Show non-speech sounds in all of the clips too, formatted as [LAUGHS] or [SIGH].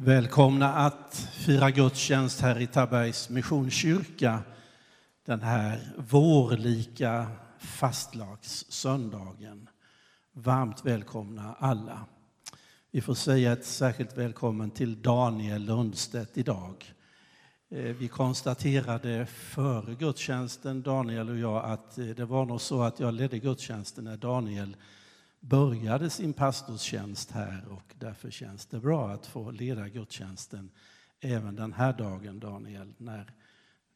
Välkomna att fira gudstjänst här i Tabergs Missionskyrka den här vårlika fastlagssöndagen. Varmt välkomna alla. Vi får säga ett särskilt välkommen till Daniel Lundstedt idag. Eh, vi konstaterade före gudstjänsten, Daniel och jag, att eh, det var nog så att jag ledde gudstjänsten när Daniel började sin pastorstjänst här och därför känns det bra att få leda gudstjänsten även den här dagen, Daniel, när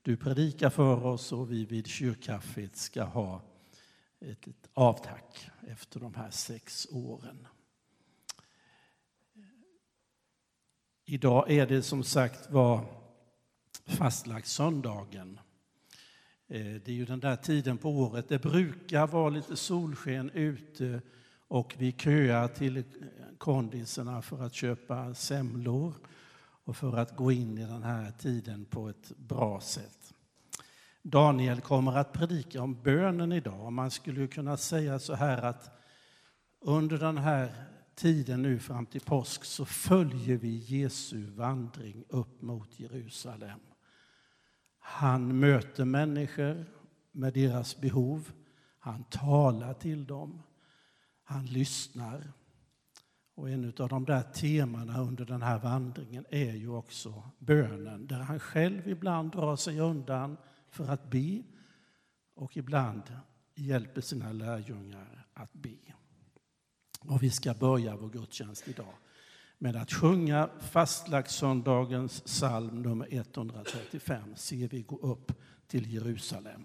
du predikar för oss och vi vid kyrkkaffet ska ha ett, ett avtack efter de här sex åren. Idag är det som sagt var fastlagt söndagen. Eh, det är ju den där tiden på året. Det brukar vara lite solsken ute och vi köar till kondiserna för att köpa semlor och för att gå in i den här tiden på ett bra sätt. Daniel kommer att predika om bönen idag. Man skulle kunna säga så här att under den här tiden nu fram till påsk så följer vi Jesu vandring upp mot Jerusalem. Han möter människor med deras behov. Han talar till dem. Han lyssnar. Och en av de där temana under den här vandringen är ju också bönen, där han själv ibland drar sig undan för att be och ibland hjälper sina lärjungar att be. Och vi ska börja vår gudstjänst idag med att sjunga fastlagssöndagens psalm nummer 135, Se vi gå upp till Jerusalem.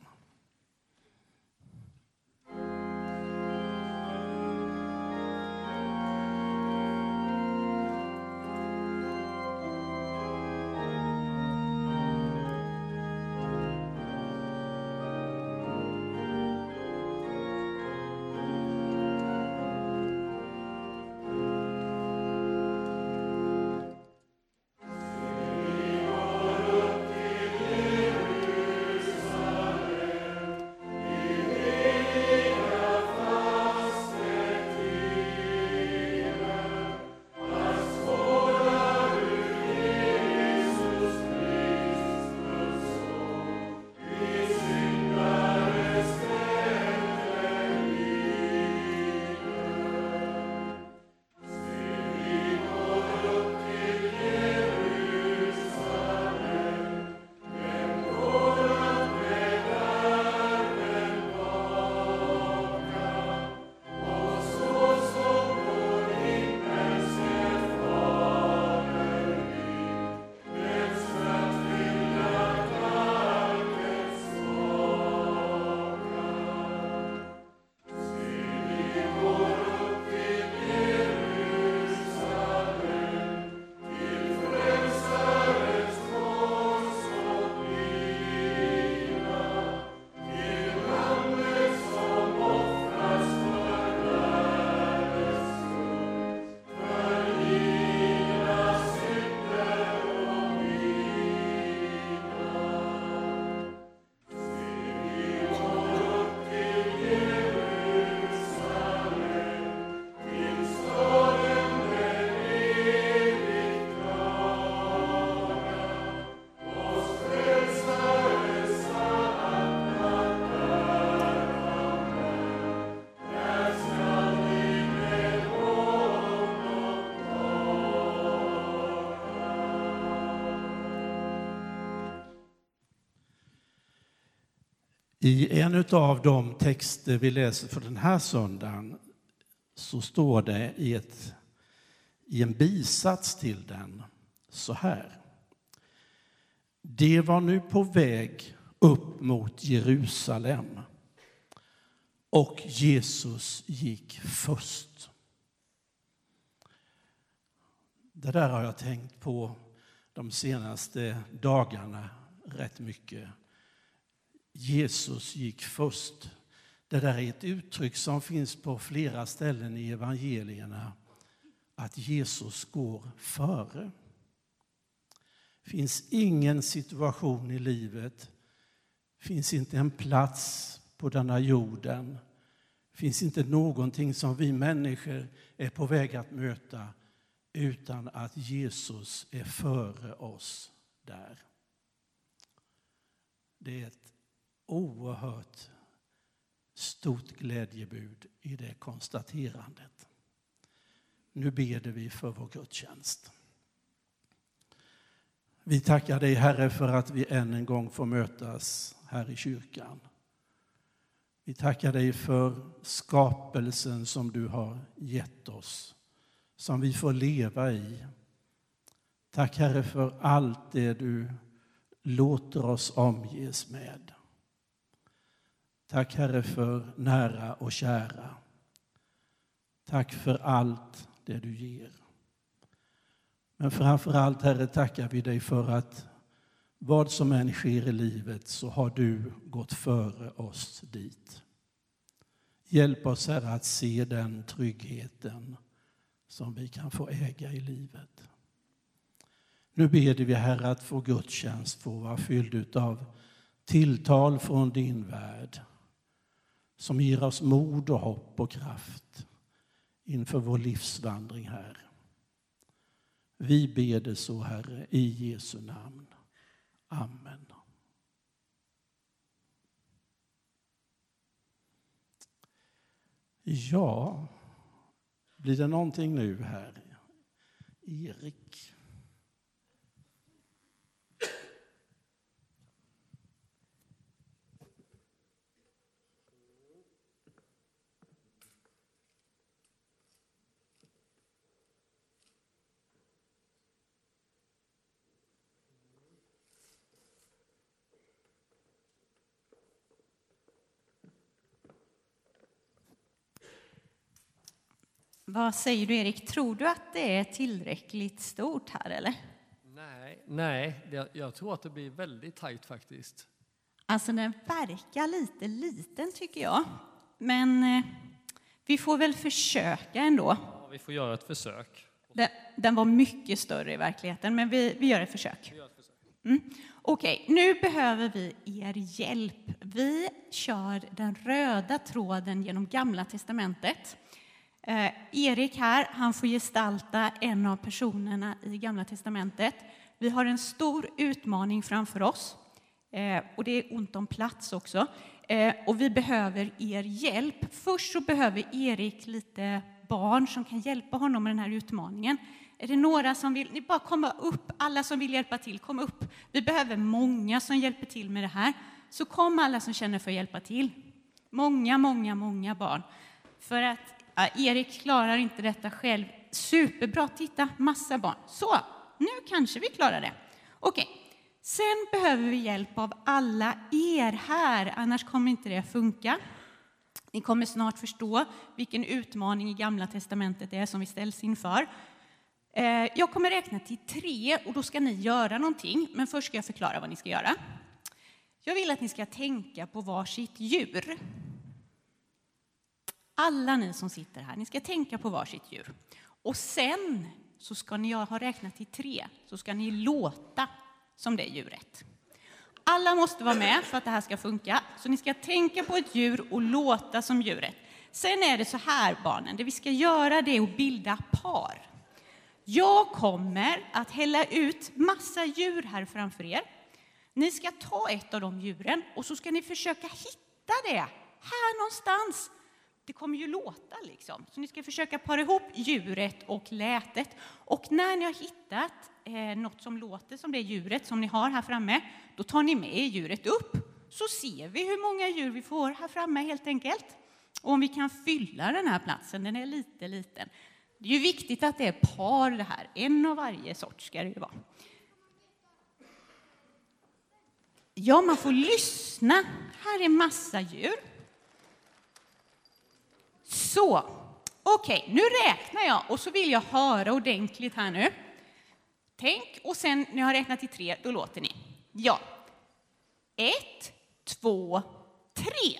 I en av de texter vi läser för den här söndagen så står det i, ett, i en bisats till den så här. Det var nu på väg upp mot Jerusalem och Jesus gick först. Det där har jag tänkt på de senaste dagarna rätt mycket. Jesus gick först. Det där är ett uttryck som finns på flera ställen i evangelierna, att Jesus går före. Det finns ingen situation i livet, finns inte en plats på denna jorden, finns inte någonting som vi människor är på väg att möta utan att Jesus är före oss där. Det är ett oerhört stort glädjebud i det konstaterandet. Nu beder vi för vår gudstjänst. Vi tackar dig Herre för att vi än en gång får mötas här i kyrkan. Vi tackar dig för skapelsen som du har gett oss, som vi får leva i. Tack Herre för allt det du låter oss omges med. Tack Herre för nära och kära. Tack för allt det du ger. Men framför allt Herre tackar vi dig för att vad som än sker i livet så har du gått före oss dit. Hjälp oss Herre att se den tryggheten som vi kan få äga i livet. Nu ber vi Herre att få gudstjänst få vara fylld av tilltal från din värld som ger oss mod och hopp och kraft inför vår livsvandring här. Vi ber det så, Herre, i Jesu namn. Amen. Ja, blir det någonting nu här? Erik? Vad säger du Erik, tror du att det är tillräckligt stort här eller? Nej, nej jag tror att det blir väldigt tajt faktiskt. Alltså den verkar lite liten tycker jag. Men eh, vi får väl försöka ändå. Ja, vi får göra ett försök. Den, den var mycket större i verkligheten, men vi, vi gör ett försök. Mm. Okej, okay, nu behöver vi er hjälp. Vi kör den röda tråden genom Gamla testamentet. Eh, Erik här, han får gestalta en av personerna i Gamla testamentet. Vi har en stor utmaning framför oss eh, och det är ont om plats också. Eh, och vi behöver er hjälp. Först så behöver Erik lite barn som kan hjälpa honom med den här utmaningen. Är det några som vill? Ni bara komma upp, alla som vill hjälpa till, kom upp. Vi behöver många som hjälper till med det här. Så kom alla som känner för att hjälpa till. Många, många, många barn. För att Erik klarar inte detta själv. Superbra, titta, massa barn. Så, nu kanske vi klarar det. Okej, sen behöver vi hjälp av alla er här, annars kommer inte det funka. Ni kommer snart förstå vilken utmaning i Gamla testamentet det är som vi ställs inför. Eh, jag kommer räkna till tre och då ska ni göra någonting, men först ska jag förklara vad ni ska göra. Jag vill att ni ska tänka på varsitt djur. Alla ni som sitter här, ni ska tänka på varsitt djur. Och sen så ska ni jag har räknat till tre, så ska ni låta som det djuret. Alla måste vara med för att det här ska funka, så ni ska tänka på ett djur och låta som djuret. Sen är det så här barnen, det vi ska göra det är att bilda par. Jag kommer att hälla ut massa djur här framför er. Ni ska ta ett av de djuren och så ska ni försöka hitta det här någonstans det kommer ju låta liksom. Så ni ska försöka para ihop djuret och lätet. Och när ni har hittat eh, något som låter som det djuret som ni har här framme, då tar ni med djuret upp. Så ser vi hur många djur vi får här framme helt enkelt. Och om vi kan fylla den här platsen, den är lite liten. Det är ju viktigt att det är par det här, en av varje sort ska det ju vara. Ja, man får lyssna. Här är massa djur. Så, okej, okay, nu räknar jag och så vill jag höra ordentligt här nu. Tänk och sen när jag har räknat till tre, då låter ni. Ja. Ett, två, tre.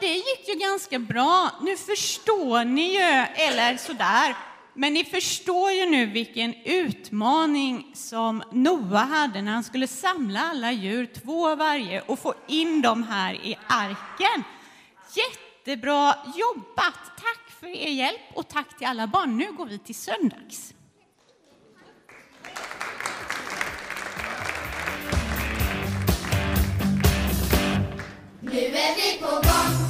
Men det gick ju ganska bra. Nu förstår ni ju, eller sådär. Men ni förstår ju nu vilken utmaning som Noa hade när han skulle samla alla djur, två varje, och få in dem här i arken. Jättebra jobbat! Tack för er hjälp och tack till alla barn. Nu går vi till söndags. Nu är vi på gång,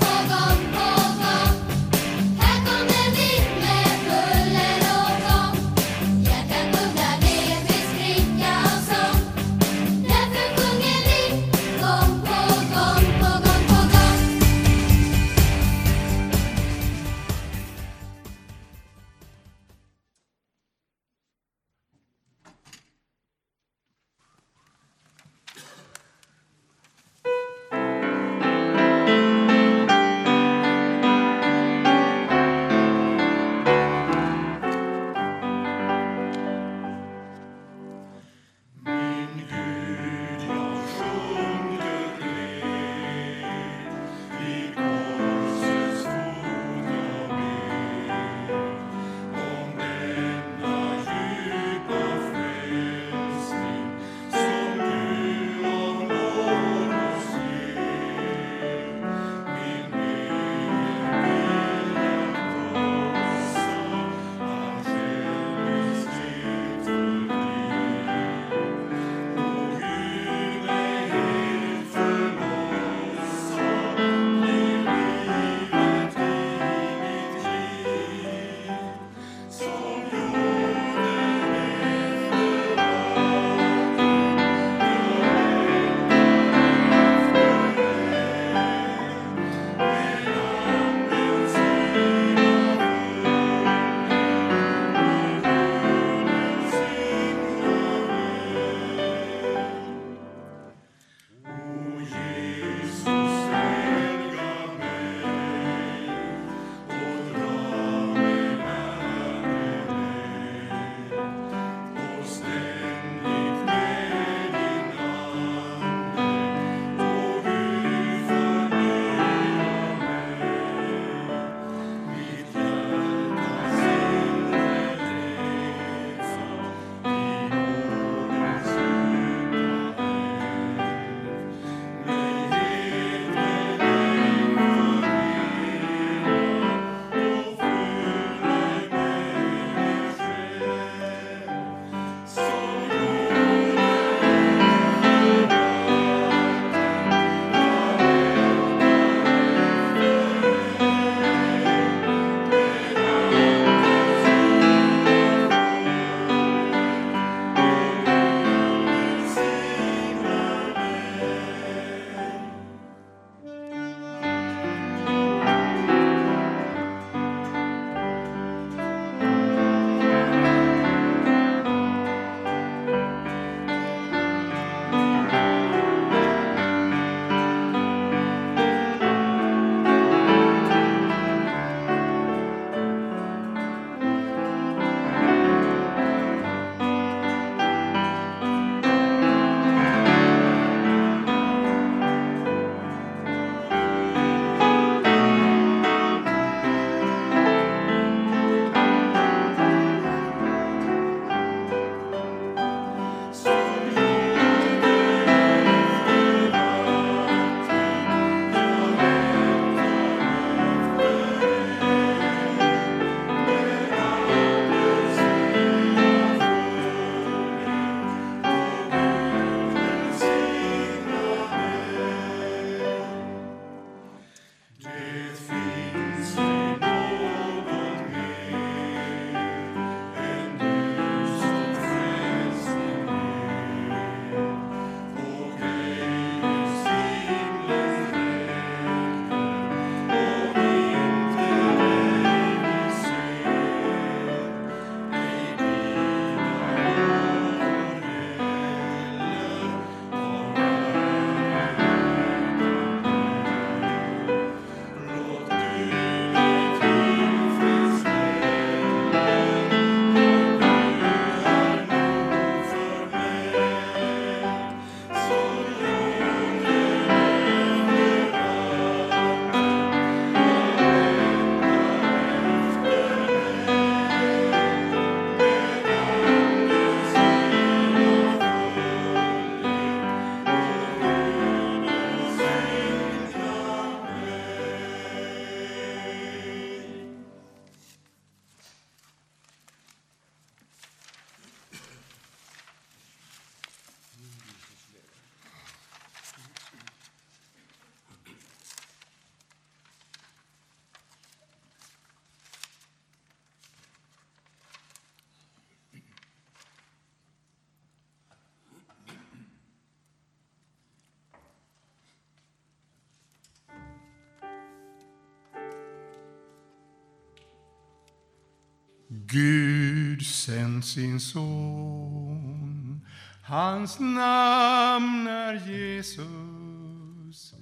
Gud sänd sin son. Hans namn är Jesus.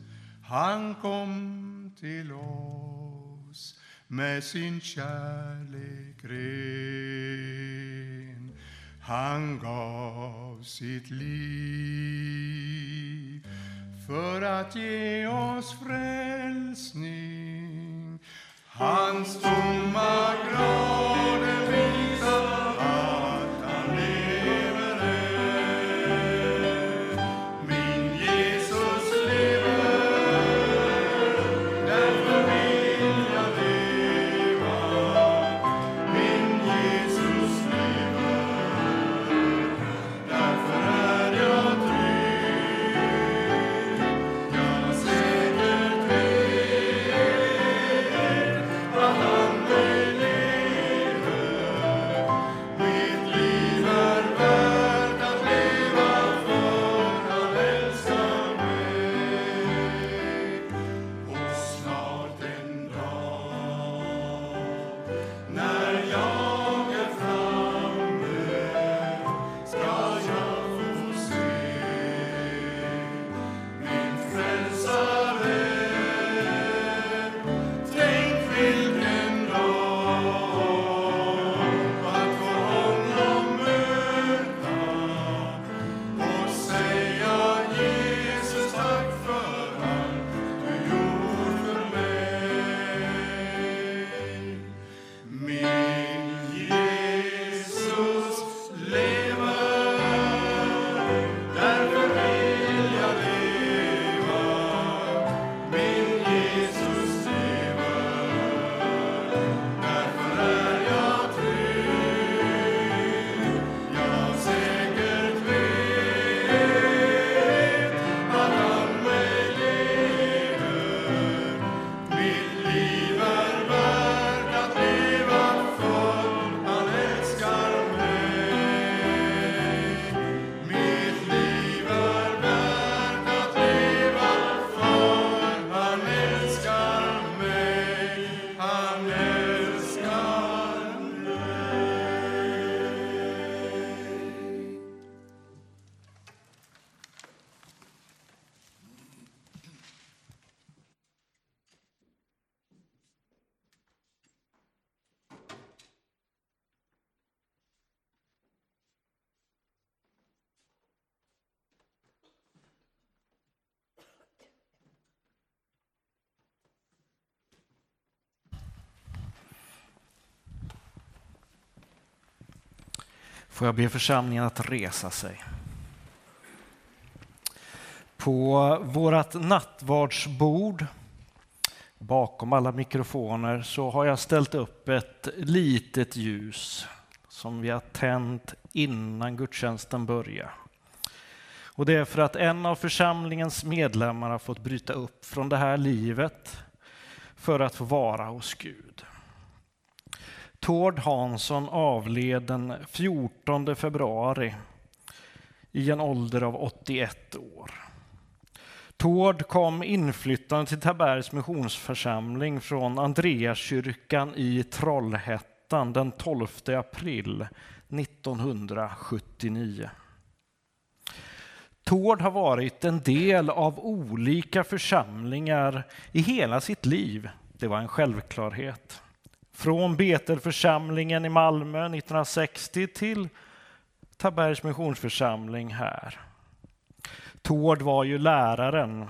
Han kom till oss med sin kärlek ren. Han gav sitt liv för att ge oss frälsning. Hans tomma grav Får jag be församlingen att resa sig. På vårt nattvardsbord bakom alla mikrofoner så har jag ställt upp ett litet ljus som vi har tänt innan gudstjänsten börjar. Och det är för att en av församlingens medlemmar har fått bryta upp från det här livet för att få vara hos Gud. Tord Hansson avled den 14 februari i en ålder av 81 år. Tord kom inflyttande till Tabergs missionsförsamling från Andreaskyrkan i Trollhättan den 12 april 1979. Tord har varit en del av olika församlingar i hela sitt liv. Det var en självklarhet. Från Betelförsamlingen i Malmö 1960 till Tabergs missionsförsamling här. Tord var ju läraren.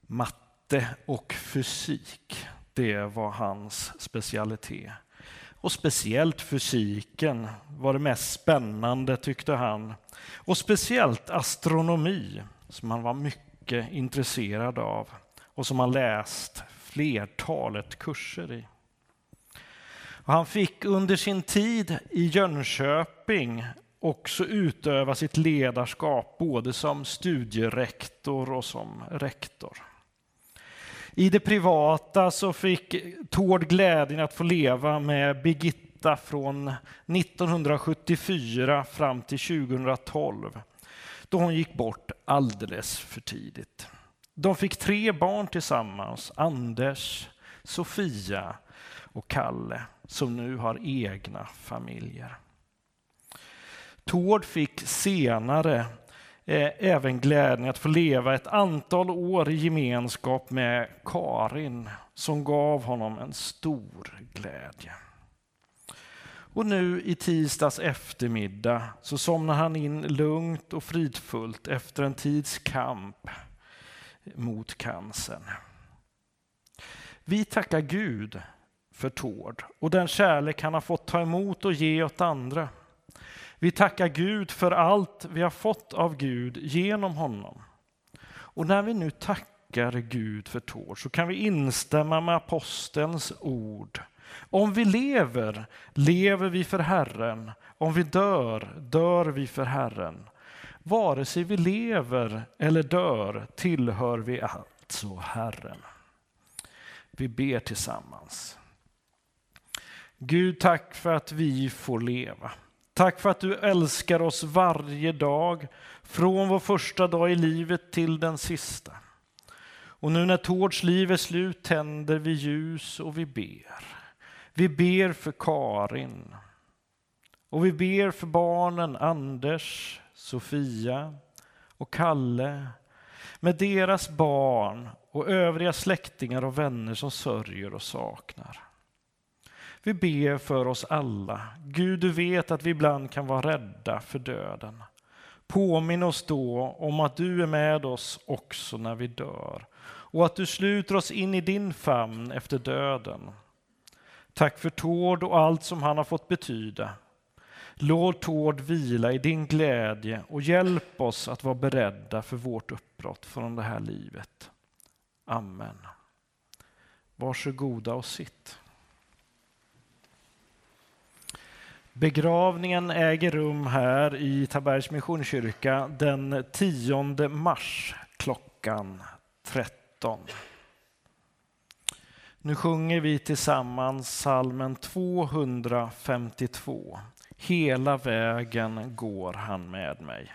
Matte och fysik, det var hans specialitet. Och speciellt fysiken var det mest spännande tyckte han. Och speciellt astronomi som han var mycket intresserad av och som han läst flertalet kurser i. Och han fick under sin tid i Jönköping också utöva sitt ledarskap både som studierektor och som rektor. I det privata så fick Tord glädjen att få leva med Birgitta från 1974 fram till 2012 då hon gick bort alldeles för tidigt. De fick tre barn tillsammans, Anders, Sofia och Kalle som nu har egna familjer. Tord fick senare eh, även glädjen att få leva ett antal år i gemenskap med Karin som gav honom en stor glädje. Och nu i tisdags eftermiddag så somnar han in lugnt och fridfullt efter en tids kamp mot cancern. Vi tackar Gud för Tord och den kärlek han har fått ta emot och ge åt andra. Vi tackar Gud för allt vi har fått av Gud genom honom. Och när vi nu tackar Gud för Tord så kan vi instämma med apostelns ord. Om vi lever, lever vi för Herren. Om vi dör, dör vi för Herren. Vare sig vi lever eller dör tillhör vi alltså Herren. Vi ber tillsammans. Gud, tack för att vi får leva. Tack för att du älskar oss varje dag, från vår första dag i livet till den sista. Och nu när Tords liv är slut tänder vi ljus och vi ber. Vi ber för Karin. Och vi ber för barnen Anders, Sofia och Kalle med deras barn och övriga släktingar och vänner som sörjer och saknar. Vi ber för oss alla. Gud, du vet att vi ibland kan vara rädda för döden. Påminn oss då om att du är med oss också när vi dör och att du sluter oss in i din famn efter döden. Tack för Tord och allt som han har fått betyda. Låt Tord vila i din glädje och hjälp oss att vara beredda för vårt uppbrott från det här livet. Amen. Varsågoda och sitt. Begravningen äger rum här i Tabergs Missionskyrka den 10 mars klockan 13. Nu sjunger vi tillsammans salmen 252. Hela vägen går han med mig.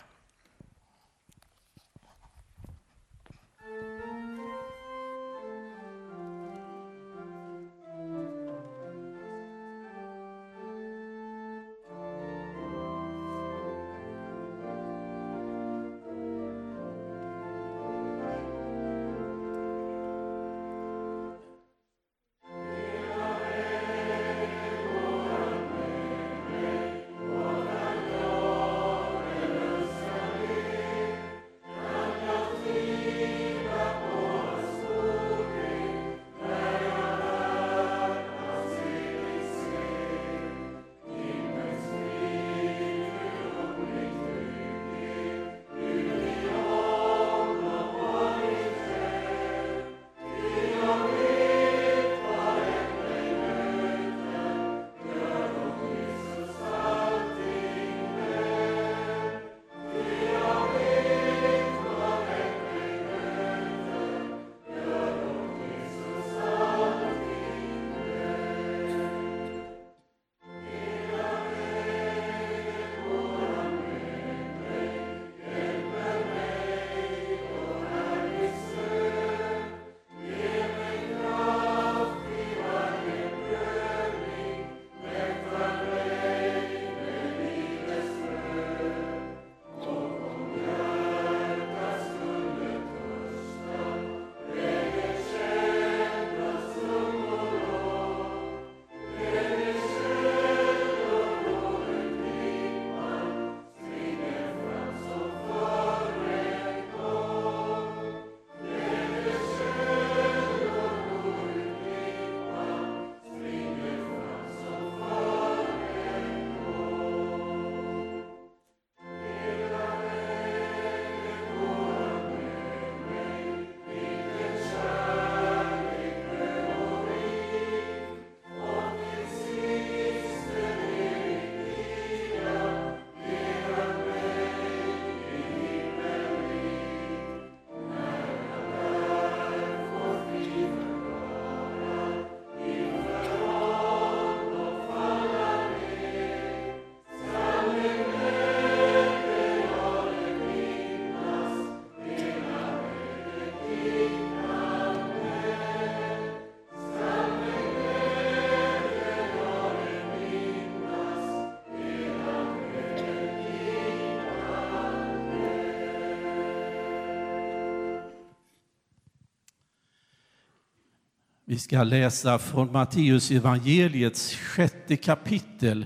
Vi ska läsa från Matteus evangeliets sjätte kapitel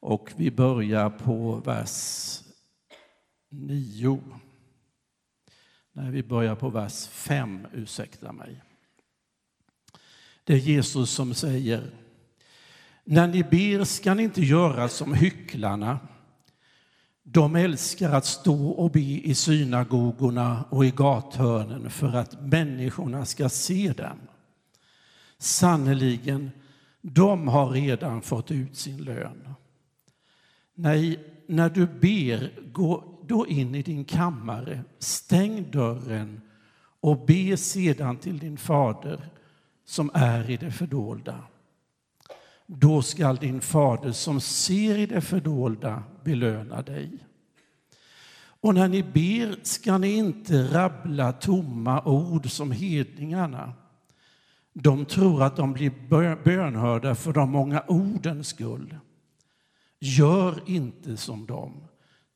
och vi börjar på vers 9. Nej, vi börjar på vers 5, ursäkta mig. Det är Jesus som säger När ni ber ska ni inte göra som hycklarna. De älskar att stå och be i synagogorna och i gathörnen för att människorna ska se dem. Sannerligen, de har redan fått ut sin lön. Nej, när du ber, gå då in i din kammare, stäng dörren och be sedan till din fader som är i det fördolda. Då skall din fader som ser i det fördolda belöna dig. Och när ni ber ska ni inte rabbla tomma ord som hedningarna. De tror att de blir bönhörda för de många ordens skull. Gör inte som dem,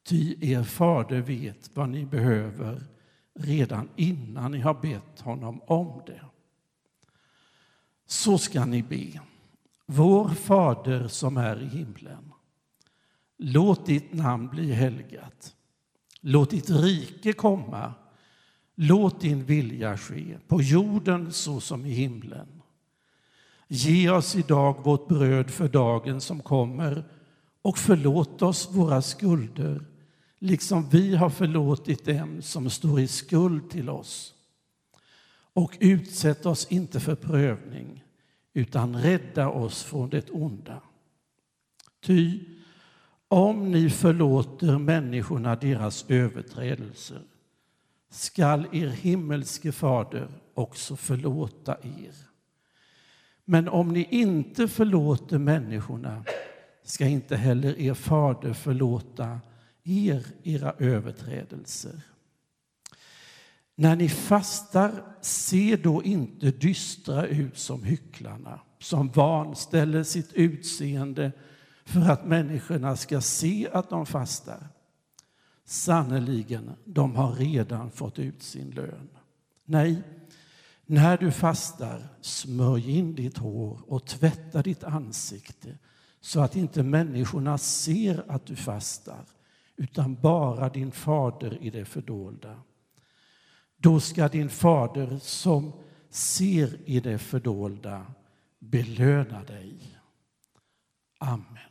ty er fader vet vad ni behöver redan innan ni har bett honom om det. Så ska ni be. Vår Fader som är i himlen. Låt ditt namn bli helgat. Låt ditt rike komma. Låt din vilja ske på jorden så som i himlen. Ge oss idag vårt bröd för dagen som kommer och förlåt oss våra skulder liksom vi har förlåtit dem som står i skuld till oss. Och utsätt oss inte för prövning utan rädda oss från det onda. Ty om ni förlåter människorna deras överträdelser skall er himmelske fader också förlåta er. Men om ni inte förlåter människorna ska inte heller er fader förlåta er era överträdelser. När ni fastar, se då inte dystra ut som hycklarna som vanställer sitt utseende för att människorna ska se att de fastar. Sannerligen, de har redan fått ut sin lön. Nej, när du fastar, smörj in ditt hår och tvätta ditt ansikte så att inte människorna ser att du fastar utan bara din fader i det fördolda. Då ska din fader som ser i det fördolda belöna dig. Amen.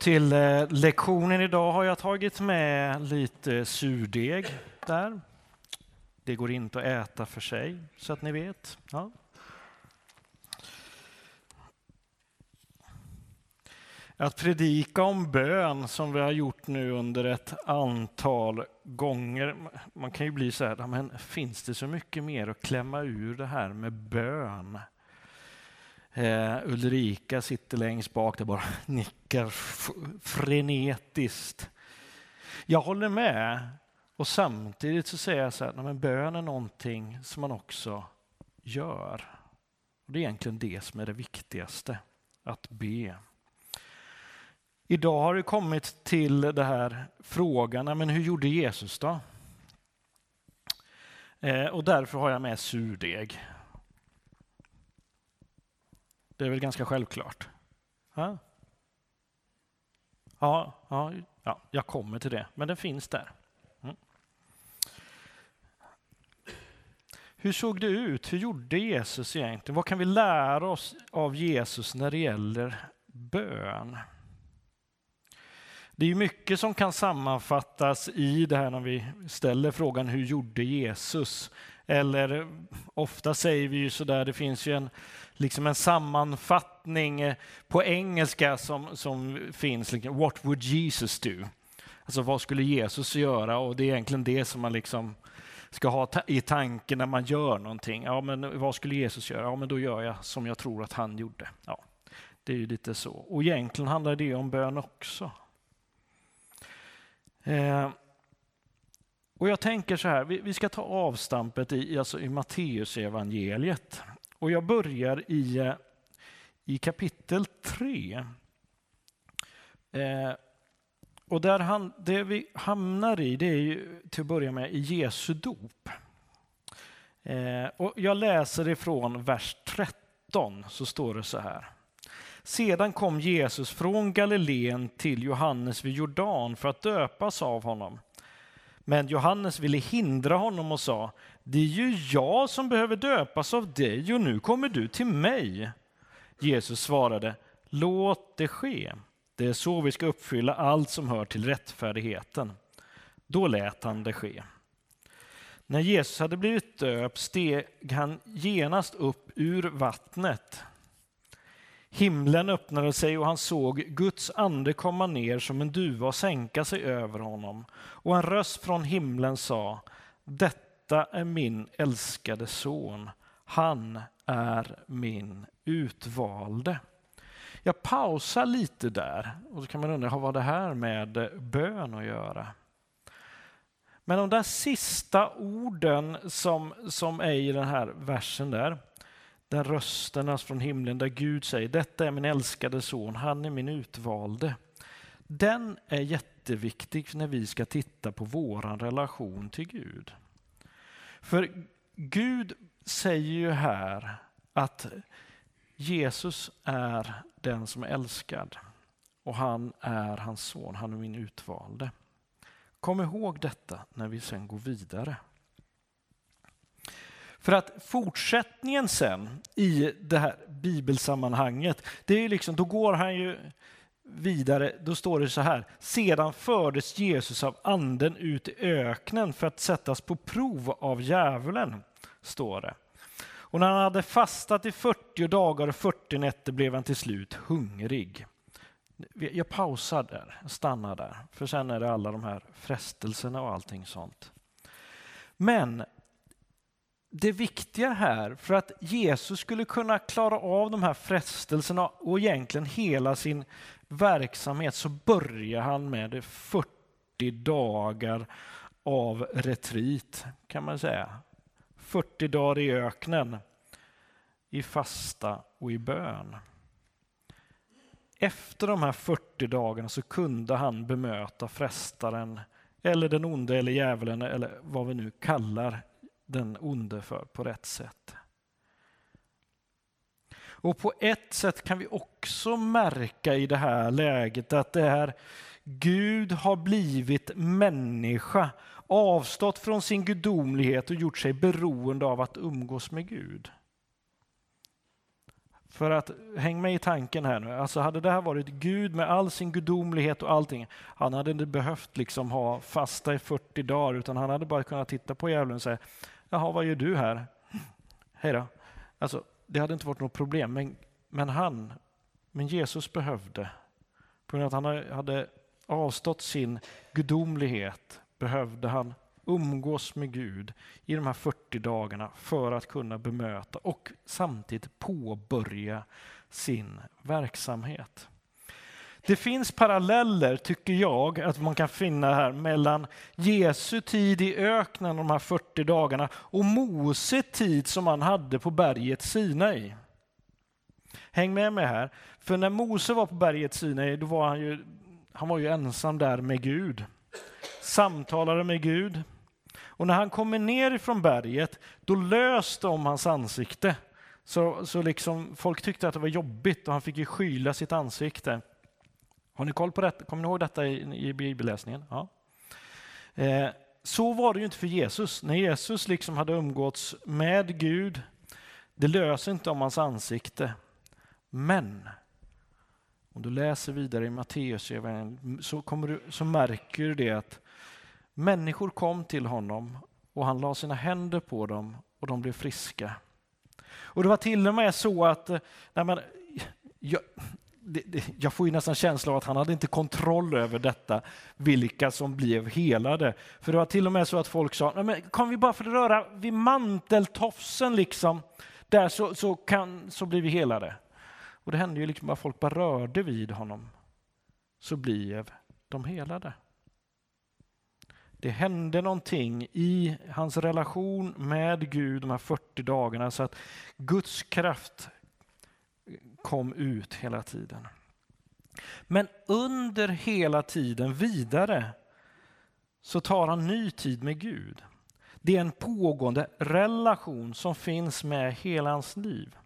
Till eh, lektionen idag har jag tagit med lite surdeg där. Det går inte att äta för sig, så att ni vet. Ja. Att predika om bön som vi har gjort nu under ett antal gånger. Man kan ju bli så här, men finns det så mycket mer att klämma ur det här med bön? Eh, Ulrika sitter längst bak där bara [LAUGHS] nickar frenetiskt. Jag håller med. Och samtidigt så säger jag så här, men bön är någonting som man också gör. Och det är egentligen det som är det viktigaste, att be. Idag har det kommit till det här frågan, men hur gjorde Jesus då? Eh, och därför har jag med surdeg. Det är väl ganska självklart? Ja, ja, ja, ja jag kommer till det, men den finns där. Mm. Hur såg det ut? Hur gjorde Jesus egentligen? Vad kan vi lära oss av Jesus när det gäller bön? Det är mycket som kan sammanfattas i det här när vi ställer frågan hur gjorde Jesus? Eller ofta säger vi ju sådär, det finns ju en, liksom en sammanfattning eh, på engelska som, som finns, liksom, what would Jesus do? Alltså vad skulle Jesus göra? Och det är egentligen det som man liksom ska ha ta i tanken när man gör någonting. Ja, men vad skulle Jesus göra? Ja, men då gör jag som jag tror att han gjorde. Ja, det är ju lite så. Och egentligen handlar det om bön också. Eh, och jag tänker så här, vi, vi ska ta avstampet i, alltså i Matteus evangeliet. Och jag börjar i, eh, i kapitel 3. Eh, och där han, det vi hamnar i, det är ju till att börja med i Jesu dop. Eh, och jag läser ifrån vers 13, så står det så här. Sedan kom Jesus från Galileen till Johannes vid Jordan för att döpas av honom. Men Johannes ville hindra honom och sa, det är ju jag som behöver döpas av dig och nu kommer du till mig. Jesus svarade, låt det ske. Det är så vi ska uppfylla allt som hör till rättfärdigheten. Då lät han det ske. När Jesus hade blivit döpt steg han genast upp ur vattnet. Himlen öppnade sig och han såg Guds ande komma ner som en duva och sänka sig över honom. Och en röst från himlen sa, detta är min älskade son, han är min utvalde. Jag pausar lite där och så kan man undra, vad har det här med bön att göra? Men de där sista orden som, som är i den här versen där, den rösten från himlen där Gud säger detta är min älskade son, han är min utvalde. Den är jätteviktig när vi ska titta på vår relation till Gud. För Gud säger ju här att Jesus är den som är älskad och han är hans son, han är min utvalde. Kom ihåg detta när vi sen går vidare. För att fortsättningen sen i det här bibelsammanhanget, det är liksom, då går han ju vidare, då står det så här. Sedan fördes Jesus av anden ut i öknen för att sättas på prov av djävulen, står det. Och när han hade fastat i 40 dagar och 40 nätter blev han till slut hungrig. Jag pausar där, stannar där, för sen är det alla de här frestelserna och allting sånt. Men det viktiga här, för att Jesus skulle kunna klara av de här frestelserna och egentligen hela sin verksamhet så börjar han med 40 dagar av retreat kan man säga. 40 dagar i öknen, i fasta och i bön. Efter de här 40 dagarna så kunde han bemöta frestaren eller den onde eller djävulen eller vad vi nu kallar den onde för på rätt sätt. Och på ett sätt kan vi också märka i det här läget att det här Gud har blivit människa, avstått från sin gudomlighet och gjort sig beroende av att umgås med Gud. För att, häng med i tanken här nu, alltså hade det här varit Gud med all sin gudomlighet och allting, han hade inte behövt liksom ha fasta i 40 dagar, utan han hade bara kunnat titta på djävulen och säga, jaha, vad gör du här? Hej då. Alltså, det hade inte varit något problem, men, men han, men Jesus behövde, på grund av att han hade avstått sin gudomlighet, behövde han umgås med Gud i de här 40 dagarna för att kunna bemöta och samtidigt påbörja sin verksamhet. Det finns paralleller, tycker jag, att man kan finna här mellan Jesu tid i öknen, de här 40 dagarna, och Mose tid som han hade på berget Sinai. Häng med mig här, för när Mose var på berget Sinai, då var han ju, han var ju ensam där med Gud. Samtalade med Gud. Och när han kommer ner ifrån berget, då löste om hans ansikte. Så, så liksom, folk tyckte att det var jobbigt och han fick ju skyla sitt ansikte. Har ni koll på detta? Kommer ni ihåg detta i, i bibelläsningen? Ja. Eh, så var det ju inte för Jesus. När Jesus liksom hade umgåtts med Gud, det löser inte om hans ansikte. Men om du läser vidare i Matteus så, kommer du, så märker du det att människor kom till honom och han la sina händer på dem och de blev friska. Och det var till och med så att eh, nej men, jag, det, det, jag får ju nästan känslan av att han hade inte kontroll över detta, vilka som blev helade. För det var till och med så att folk sa, nej men kan vi bara få röra vid manteltofsen liksom, där så, så, kan, så blir vi helade. Och det hände ju liksom att folk bara rörde vid honom, så blev de helade. Det hände någonting i hans relation med Gud de här 40 dagarna så att Guds kraft kom ut hela tiden. Men under hela tiden vidare så tar han ny tid med Gud. Det är en pågående relation som finns med hela hans liv.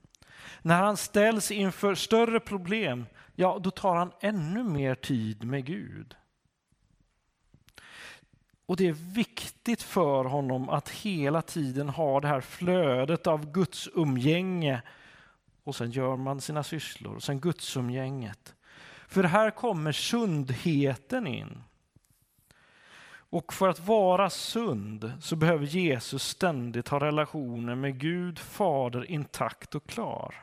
När han ställs inför större problem, ja då tar han ännu mer tid med Gud. Och det är viktigt för honom att hela tiden ha det här flödet av Guds umgänge och sen gör man sina sysslor, och sen gudsumgänget. För här kommer sundheten in. Och för att vara sund så behöver Jesus ständigt ha relationer med Gud Fader intakt och klar.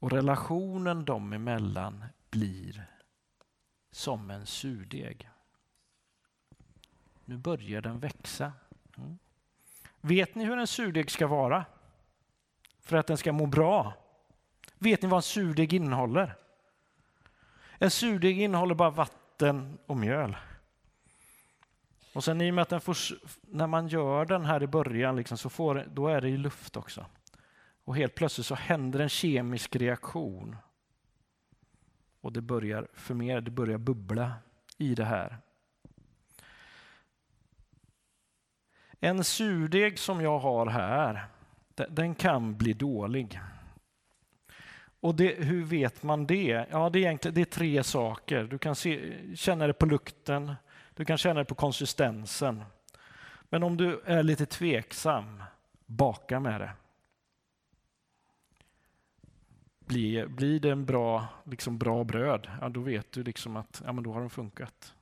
Och relationen dem emellan blir som en surdeg. Nu börjar den växa. Mm. Vet ni hur en surdeg ska vara? För att den ska må bra. Vet ni vad en surdeg innehåller? En surdeg innehåller bara vatten och mjöl. Och sen i och med att den får, när man gör den här i början, liksom, så får, då är det ju luft också. Och helt plötsligt så händer en kemisk reaktion. Och det börjar förmera, det börjar bubbla i det här. En surdeg som jag har här, den kan bli dålig. Och det, hur vet man det? Ja, det är, egentligen, det är tre saker. Du kan se, känna det på lukten, du kan känna det på konsistensen. Men om du är lite tveksam, baka med det. Blir, blir det en bra, liksom bra bröd, ja, då vet du liksom att ja, men då har den funkat.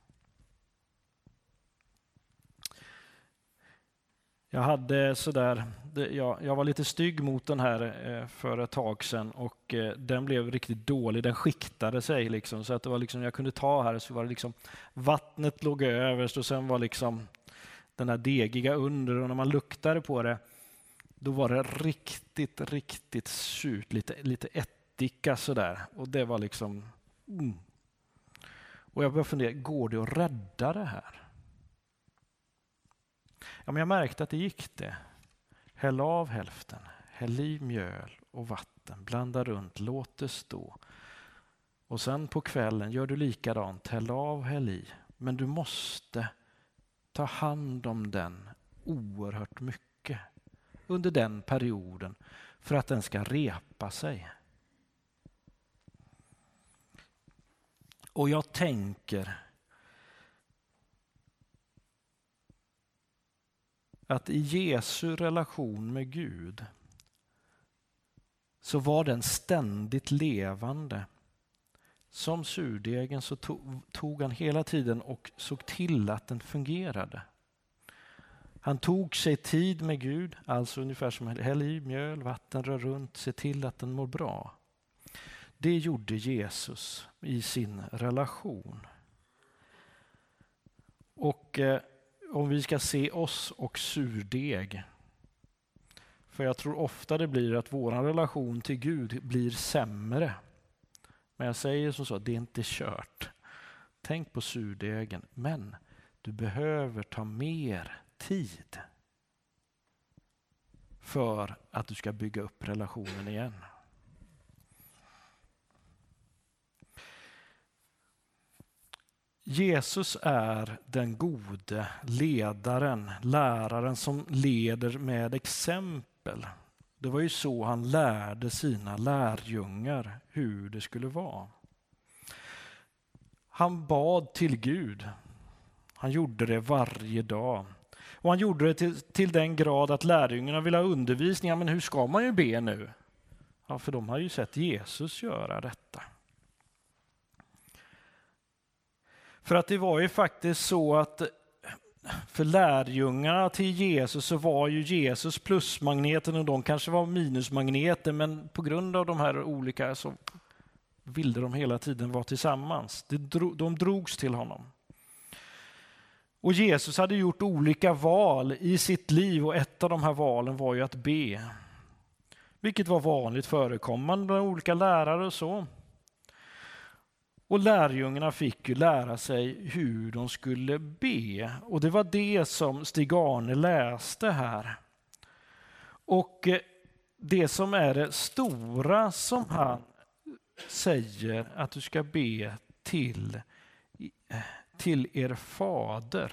Jag hade sådär, jag, jag var lite stygg mot den här eh, för ett tag sedan och eh, den blev riktigt dålig. Den skiktade sig liksom så att det var liksom, jag kunde ta här så var det liksom vattnet låg överst och sen var liksom den här degiga under och när man luktade på det då var det riktigt, riktigt surt, lite, lite ättika sådär och det var liksom mm. Och jag började fundera, går det att rädda det här? Ja, men jag märkte att det gick det. Häll av hälften, häll i mjöl och vatten, blanda runt, låt det stå. Och sen på kvällen gör du likadant, häll av, häll i. Men du måste ta hand om den oerhört mycket under den perioden för att den ska repa sig. Och jag tänker att i Jesu relation med Gud så var den ständigt levande. Som surdegen så tog, han hela tiden och såg till att den fungerade. Han tog sig tid med Gud, alltså ungefär som häll i mjöl, vatten, rör runt, se till att den mår bra. Det gjorde Jesus i sin relation. Och eh, om vi ska se oss och surdeg, för jag tror ofta det blir att vår relation till Gud blir sämre. Men jag säger som så, det är inte kört. Tänk på surdegen, men du behöver ta mer tid för att du ska bygga upp relationen igen. Jesus är den gode ledaren, läraren som leder med exempel. Det var ju så han lärde sina lärjungar hur det skulle vara. Han bad till Gud. Han gjorde det varje dag. Och han gjorde det till, till den grad att lärjungarna ville ha undervisning. Ja, men hur ska man ju be nu? Ja, för de har ju sett Jesus göra detta. För att det var ju faktiskt så att för lärjungarna till Jesus så var ju Jesus plusmagneten och de kanske var minusmagneter men på grund av de här olika så ville de hela tiden vara tillsammans. De drogs till honom. Och Jesus hade gjort olika val i sitt liv och ett av de här valen var ju att be. Vilket var vanligt förekommande bland olika lärare och så. Och lärjungarna fick ju lära sig hur de skulle be. Och det var det som Stig-Arne läste här. Och eh, det som är det stora som han säger att du ska be till, eh, till er fader.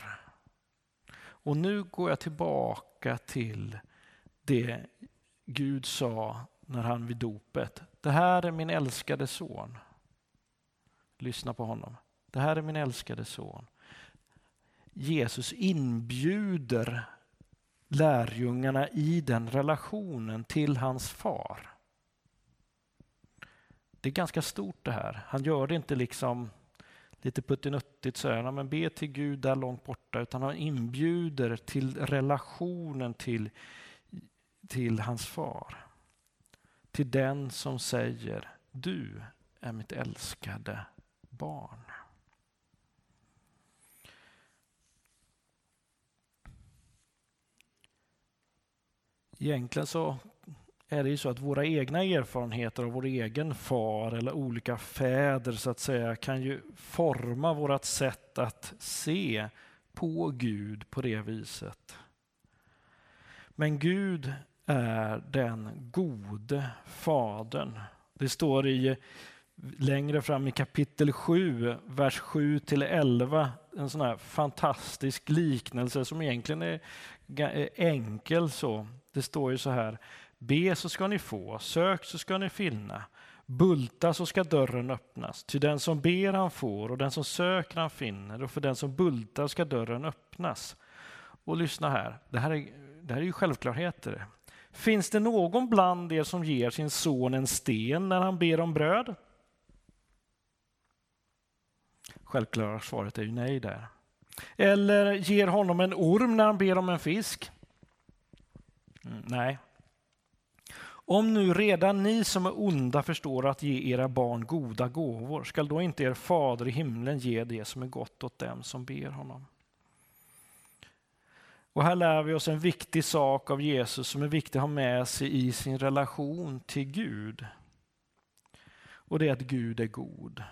Och nu går jag tillbaka till det Gud sa när han vid dopet. Det här är min älskade son. Lyssna på honom. Det här är min älskade son. Jesus inbjuder lärjungarna i den relationen till hans far. Det är ganska stort det här. Han gör det inte liksom lite puttinuttigt sådär, men be till Gud där långt borta, utan han inbjuder till relationen till, till hans far. Till den som säger, du är mitt älskade barn. Egentligen så är det ju så att våra egna erfarenheter av vår egen far eller olika fäder så att säga kan ju forma vårt sätt att se på Gud på det viset. Men Gud är den gode fadern. Det står i längre fram i kapitel 7, vers 7 till 11, en sån här fantastisk liknelse som egentligen är enkel. så. Det står ju så här, be så ska ni få, sök så ska ni finna, bulta så ska dörren öppnas. Ty den som ber han får och den som söker han finner och för den som bultar ska dörren öppnas. Och lyssna här, det här är, det här är ju självklarheter. Finns det någon bland er som ger sin son en sten när han ber om bröd? Självklara svaret är ju nej där. Eller ger honom en orm när han ber om en fisk? Mm, nej. Om nu redan ni som är onda förstår att ge era barn goda gåvor, skall då inte er fader i himlen ge det som är gott åt dem som ber honom? Och här lär vi oss en viktig sak av Jesus som är viktig att ha med sig i sin relation till Gud. Och det är att Gud är god.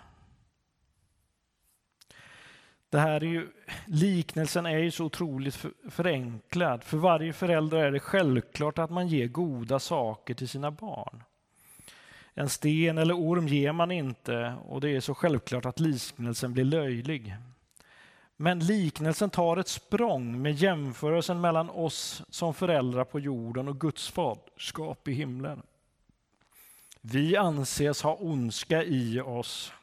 Det här är ju, liknelsen är ju så otroligt förenklad. För varje förälder är det självklart att man ger goda saker till sina barn. En sten eller orm ger man inte och det är så självklart att liknelsen blir löjlig. Men liknelsen tar ett språng med jämförelsen mellan oss som föräldrar på jorden och Guds faderskap i himlen. Vi anses ha ondska i oss.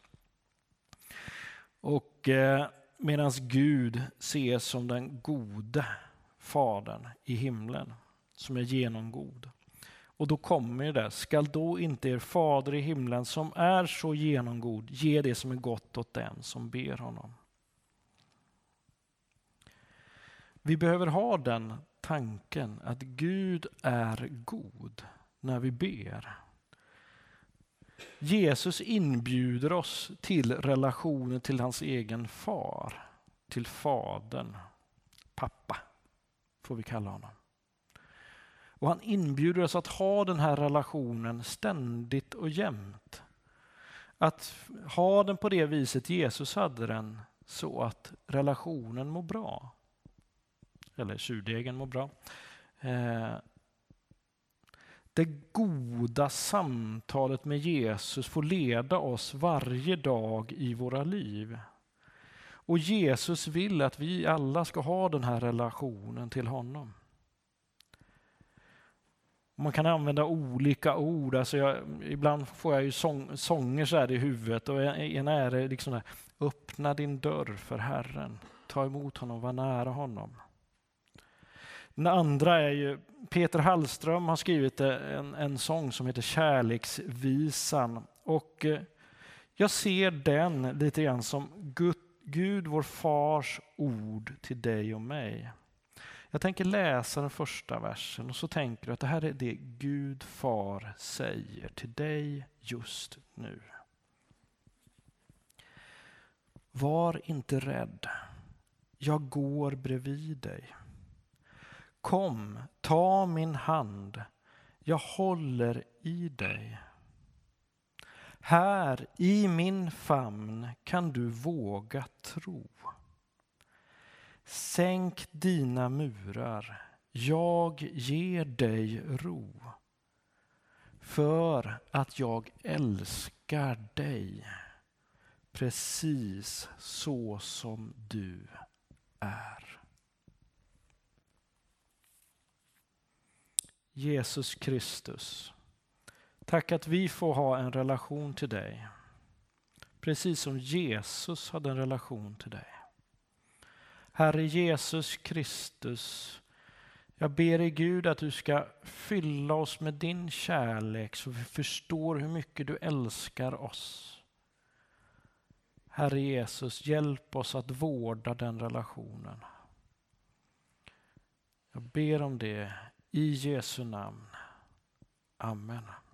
Och eh, Medan Gud ses som den gode Fadern i himlen, som är genomgod. Och då kommer det, skall då inte er fader i himlen som är så genomgod ge det som är gott åt den som ber honom. Vi behöver ha den tanken att Gud är god när vi ber. Jesus inbjuder oss till relationen till hans egen far, till fadern, pappa får vi kalla honom. Och han inbjuder oss att ha den här relationen ständigt och jämt. Att ha den på det viset Jesus hade den, så att relationen mår bra. Eller surdegen mår bra. Eh, det goda samtalet med Jesus får leda oss varje dag i våra liv. Och Jesus vill att vi alla ska ha den här relationen till honom. Man kan använda olika ord. Alltså jag, ibland får jag ju sång, sånger så här i huvudet och en är det liksom här, öppna din dörr för Herren. Ta emot honom, var nära honom. Den andra är ju Peter Hallström har skrivit en, en sång som heter Kärleksvisan. Och eh, jag ser den lite grann som Gud, Gud, vår fars ord till dig och mig. Jag tänker läsa den första versen och så tänker du att det här är det Gud far säger till dig just nu. Var inte rädd. Jag går bredvid dig. Kom, ta min hand. Jag håller i dig. Här i min famn kan du våga tro. Sänk dina murar, jag ger dig ro. För att jag älskar dig precis så som du är. Jesus Kristus, tack att vi får ha en relation till dig. Precis som Jesus hade en relation till dig. Herre Jesus Kristus, jag ber dig Gud att du ska fylla oss med din kärlek så vi förstår hur mycket du älskar oss. Herre Jesus, hjälp oss att vårda den relationen. Jag ber om det i Jesu namn. Amen.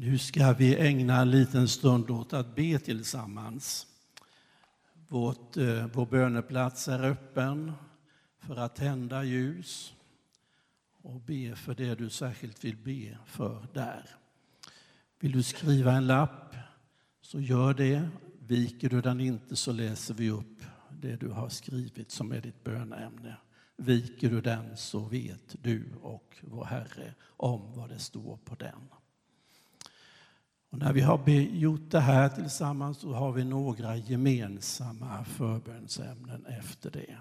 Nu ska vi ägna en liten stund åt att be tillsammans. Vårt, eh, vår böneplats är öppen för att tända ljus och be för det du särskilt vill be för där. Vill du skriva en lapp så gör det. Viker du den inte så läser vi upp det du har skrivit som är ditt böneämne. Viker du den så vet du och vår Herre om vad det står på den. Och när vi har gjort det här tillsammans så har vi några gemensamma förbönsämnen efter det.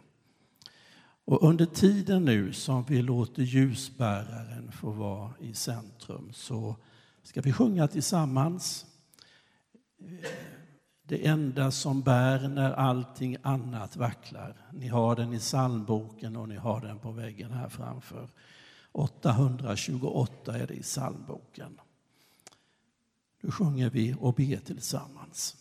Och under tiden nu som vi låter ljusbäraren få vara i centrum så ska vi sjunga tillsammans. Eh, det enda som bär när allting annat vacklar. Ni har den i psalmboken och ni har den på väggen här framför. 828 är det i psalmboken. Nu sjunger vi och ber tillsammans.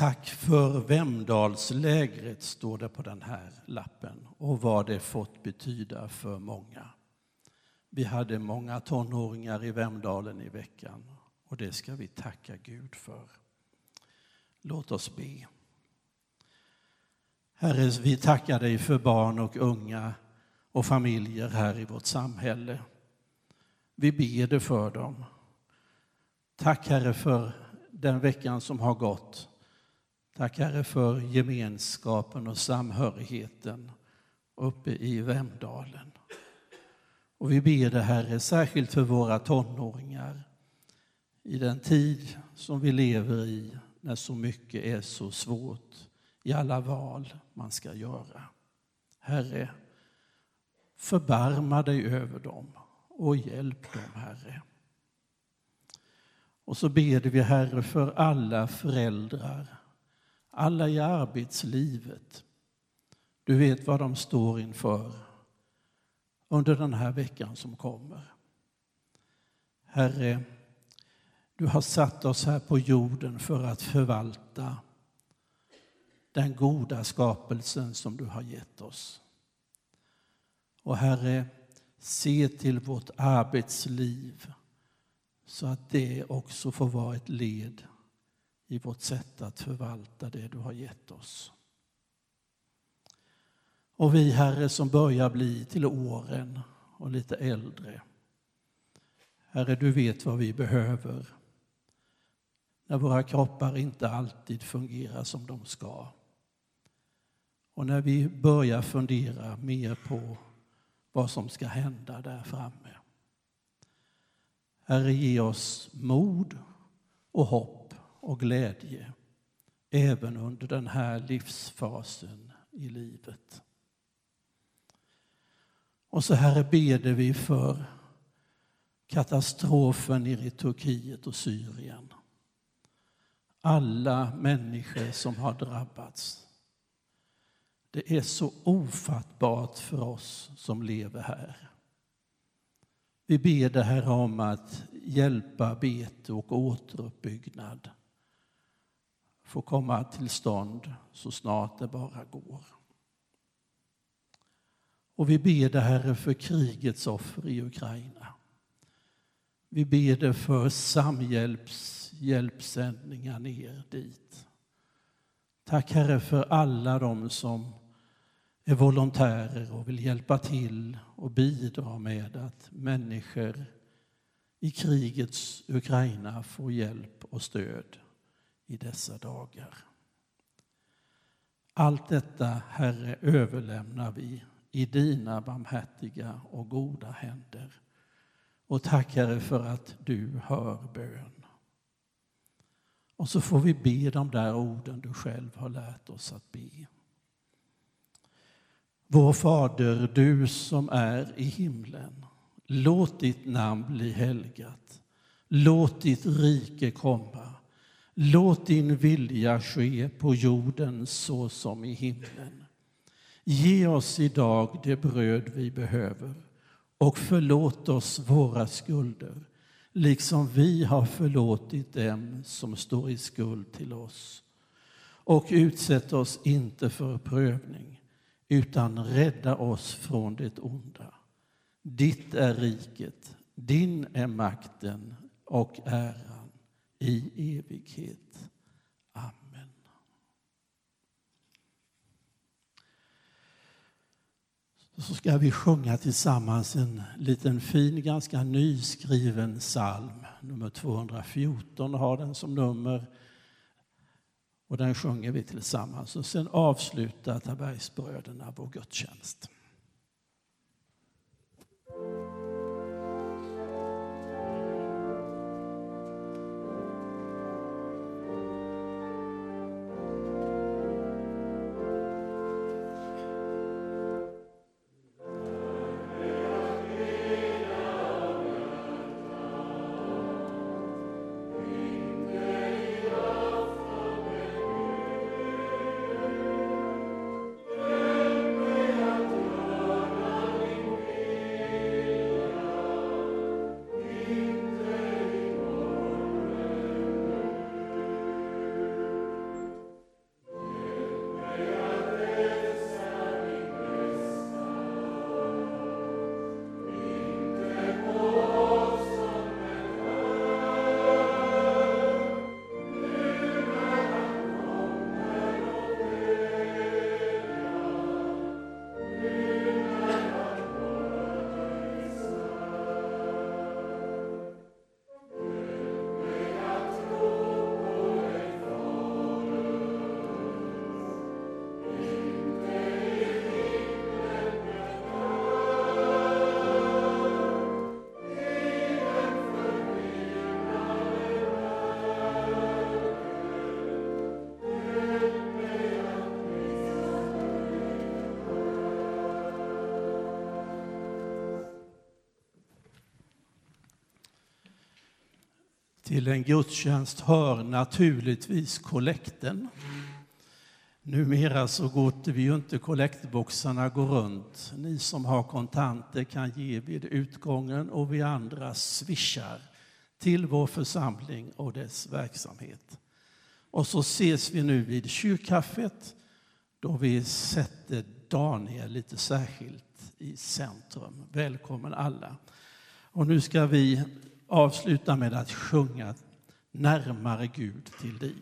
Tack för Vemdalslägret, står det på den här lappen, och vad det fått betyda för många. Vi hade många tonåringar i Vemdalen i veckan och det ska vi tacka Gud för. Låt oss be. Herre, vi tackar dig för barn och unga och familjer här i vårt samhälle. Vi ber dig för dem. Tack Herre för den veckan som har gått. Tack Herre för gemenskapen och samhörigheten uppe i Vemdalen. Och vi ber dig Herre särskilt för våra tonåringar i den tid som vi lever i när så mycket är så svårt i alla val man ska göra. Herre, förbarma dig över dem och hjälp dem, Herre. Och så ber vi, Herre, för alla föräldrar, alla i arbetslivet. Du vet vad de står inför under den här veckan som kommer. Herre, du har satt oss här på jorden för att förvalta den goda skapelsen som du har gett oss. Och Herre, se till vårt arbetsliv så att det också får vara ett led i vårt sätt att förvalta det du har gett oss. Och vi, Herre, som börjar bli till åren och lite äldre. Herre, du vet vad vi behöver när våra kroppar inte alltid fungerar som de ska. Och när vi börjar fundera mer på vad som ska hända där framme. Herre, ge oss mod och hopp och glädje även under den här livsfasen i livet. Och så Herre beder vi för katastrofen i Turkiet och Syrien. Alla människor som har drabbats. Det är så ofattbart för oss som lever här. Vi ber det Herre om att hjälpa bete och återuppbyggnad får komma till stånd så snart det bara går. Och vi ber det Herre för krigets offer i Ukraina. Vi ber det för samhjälpssändningar ner dit. Tack Herre för alla de som är volontärer och vill hjälpa till och bidra med att människor i krigets Ukraina får hjälp och stöd i dessa dagar. Allt detta, Herre, överlämnar vi i dina barmhärtiga och goda händer. Och tack Herre för att du hör bön. Och så får vi be de där orden du själv har lärt oss att be. Vår Fader, du som är i himlen. Låt ditt namn bli helgat. Låt ditt rike komma. Låt din vilja ske på jorden så som i himlen. Ge oss idag det bröd vi behöver och förlåt oss våra skulder liksom vi har förlåtit dem som står i skuld till oss. Och utsätt oss inte för prövning utan rädda oss från det onda. Ditt är riket, din är makten och äran i evighet. Amen. Så ska vi sjunga tillsammans en liten fin, ganska nyskriven psalm. Nummer 214 har den som nummer. Och den sjunger vi tillsammans. Och sen avslutar Tabergsbröderna vår gudstjänst. Till en gudstjänst hör naturligtvis kollekten. Numera så låter vi ju inte kollektboxarna gå runt. Ni som har kontanter kan ge vid utgången och vi andra swishar till vår församling och dess verksamhet. Och så ses vi nu vid kyrkkaffet då vi sätter Daniel lite särskilt i centrum. Välkommen alla. Och nu ska vi avsluta med att sjunga Närmare Gud till dig.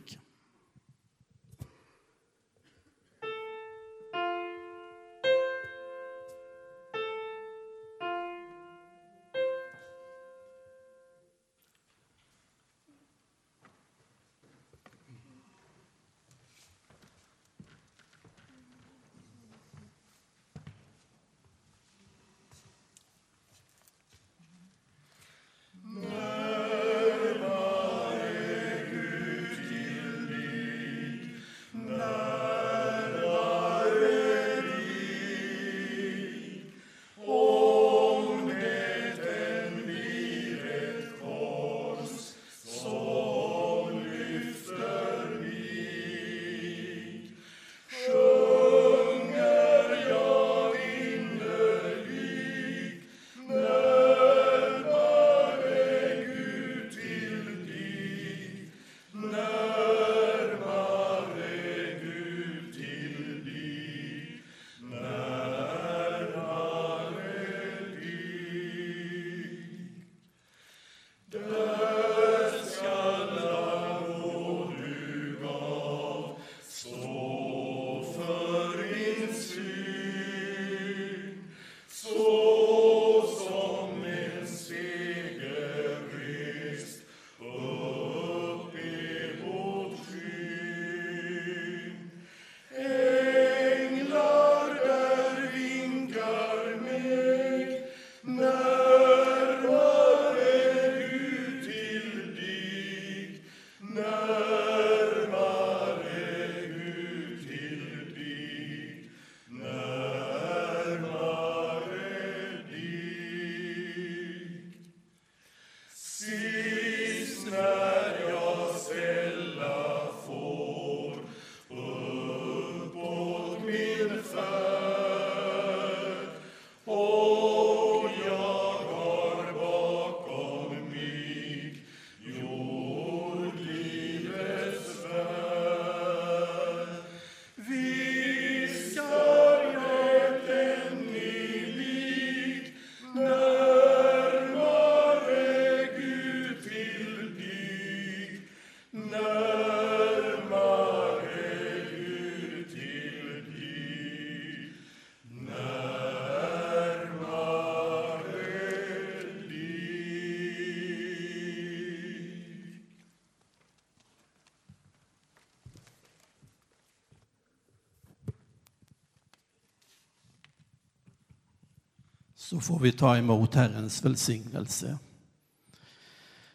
Så får vi ta emot Herrens välsignelse.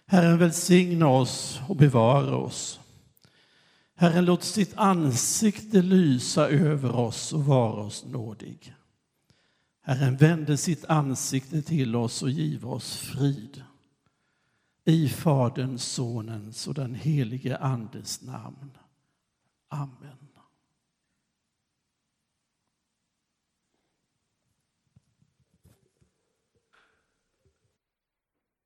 Herren välsigna oss och bevara oss. Herren låt sitt ansikte lysa över oss och vara oss nådig. Herren vände sitt ansikte till oss och giv oss frid. I Faderns, Sonens och den helige Andes namn.